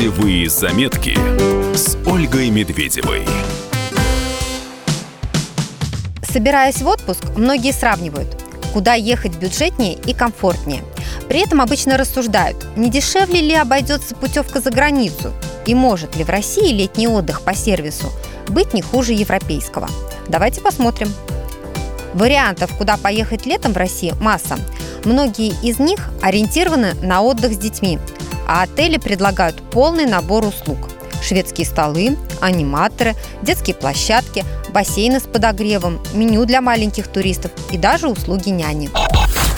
Путевые заметки с Ольгой Медведевой. Собираясь в отпуск, многие сравнивают, куда ехать бюджетнее и комфортнее. При этом обычно рассуждают, не дешевле ли обойдется путевка за границу и может ли в России летний отдых по сервису быть не хуже европейского. Давайте посмотрим. Вариантов, куда поехать летом в России, масса. Многие из них ориентированы на отдых с детьми, а отели предлагают полный набор услуг. Шведские столы, аниматоры, детские площадки, бассейны с подогревом, меню для маленьких туристов и даже услуги няни.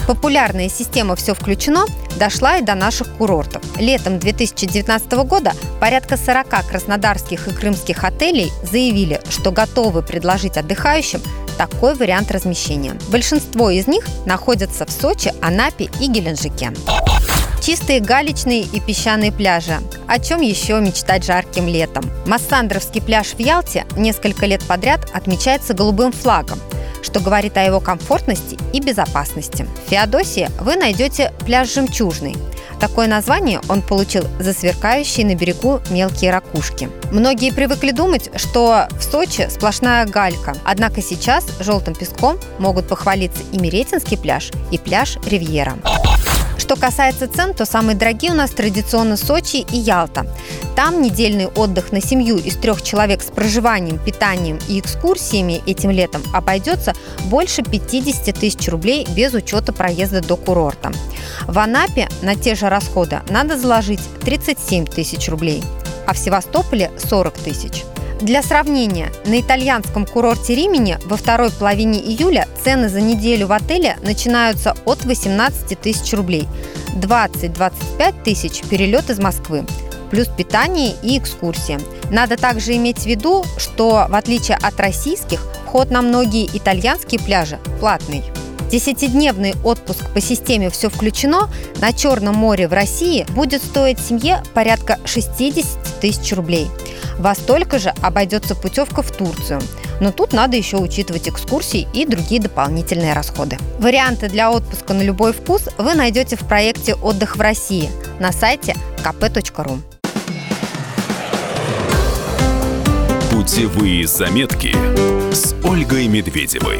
Популярная система «Все включено» дошла и до наших курортов. Летом 2019 года порядка 40 краснодарских и крымских отелей заявили, что готовы предложить отдыхающим такой вариант размещения. Большинство из них находятся в Сочи, Анапе и Геленджике. Чистые галечные и песчаные пляжи. О чем еще мечтать жарким летом? Массандровский пляж в Ялте несколько лет подряд отмечается голубым флагом, что говорит о его комфортности и безопасности. В Феодосии вы найдете пляж «Жемчужный», Такое название он получил за сверкающие на берегу мелкие ракушки. Многие привыкли думать, что в Сочи сплошная галька, однако сейчас желтым песком могут похвалиться и Меретинский пляж, и пляж Ривьера. Что касается цен, то самые дорогие у нас традиционно Сочи и Ялта. Там недельный отдых на семью из трех человек с проживанием, питанием и экскурсиями этим летом обойдется больше 50 тысяч рублей без учета проезда до курорта. В Анапе на те же расходы надо заложить 37 тысяч рублей, а в Севастополе 40 тысяч. Для сравнения, на итальянском курорте Римени во второй половине июля цены за неделю в отеле начинаются от 18 тысяч рублей. 20-25 тысяч – перелет из Москвы плюс питание и экскурсии. Надо также иметь в виду, что в отличие от российских, вход на многие итальянские пляжи платный. Десятидневный отпуск по системе «Все включено» на Черном море в России будет стоить семье порядка 60 тысяч рублей – во столько же обойдется путевка в Турцию. Но тут надо еще учитывать экскурсии и другие дополнительные расходы. Варианты для отпуска на любой вкус вы найдете в проекте «Отдых в России» на сайте kp.ru. Путевые заметки с Ольгой Медведевой.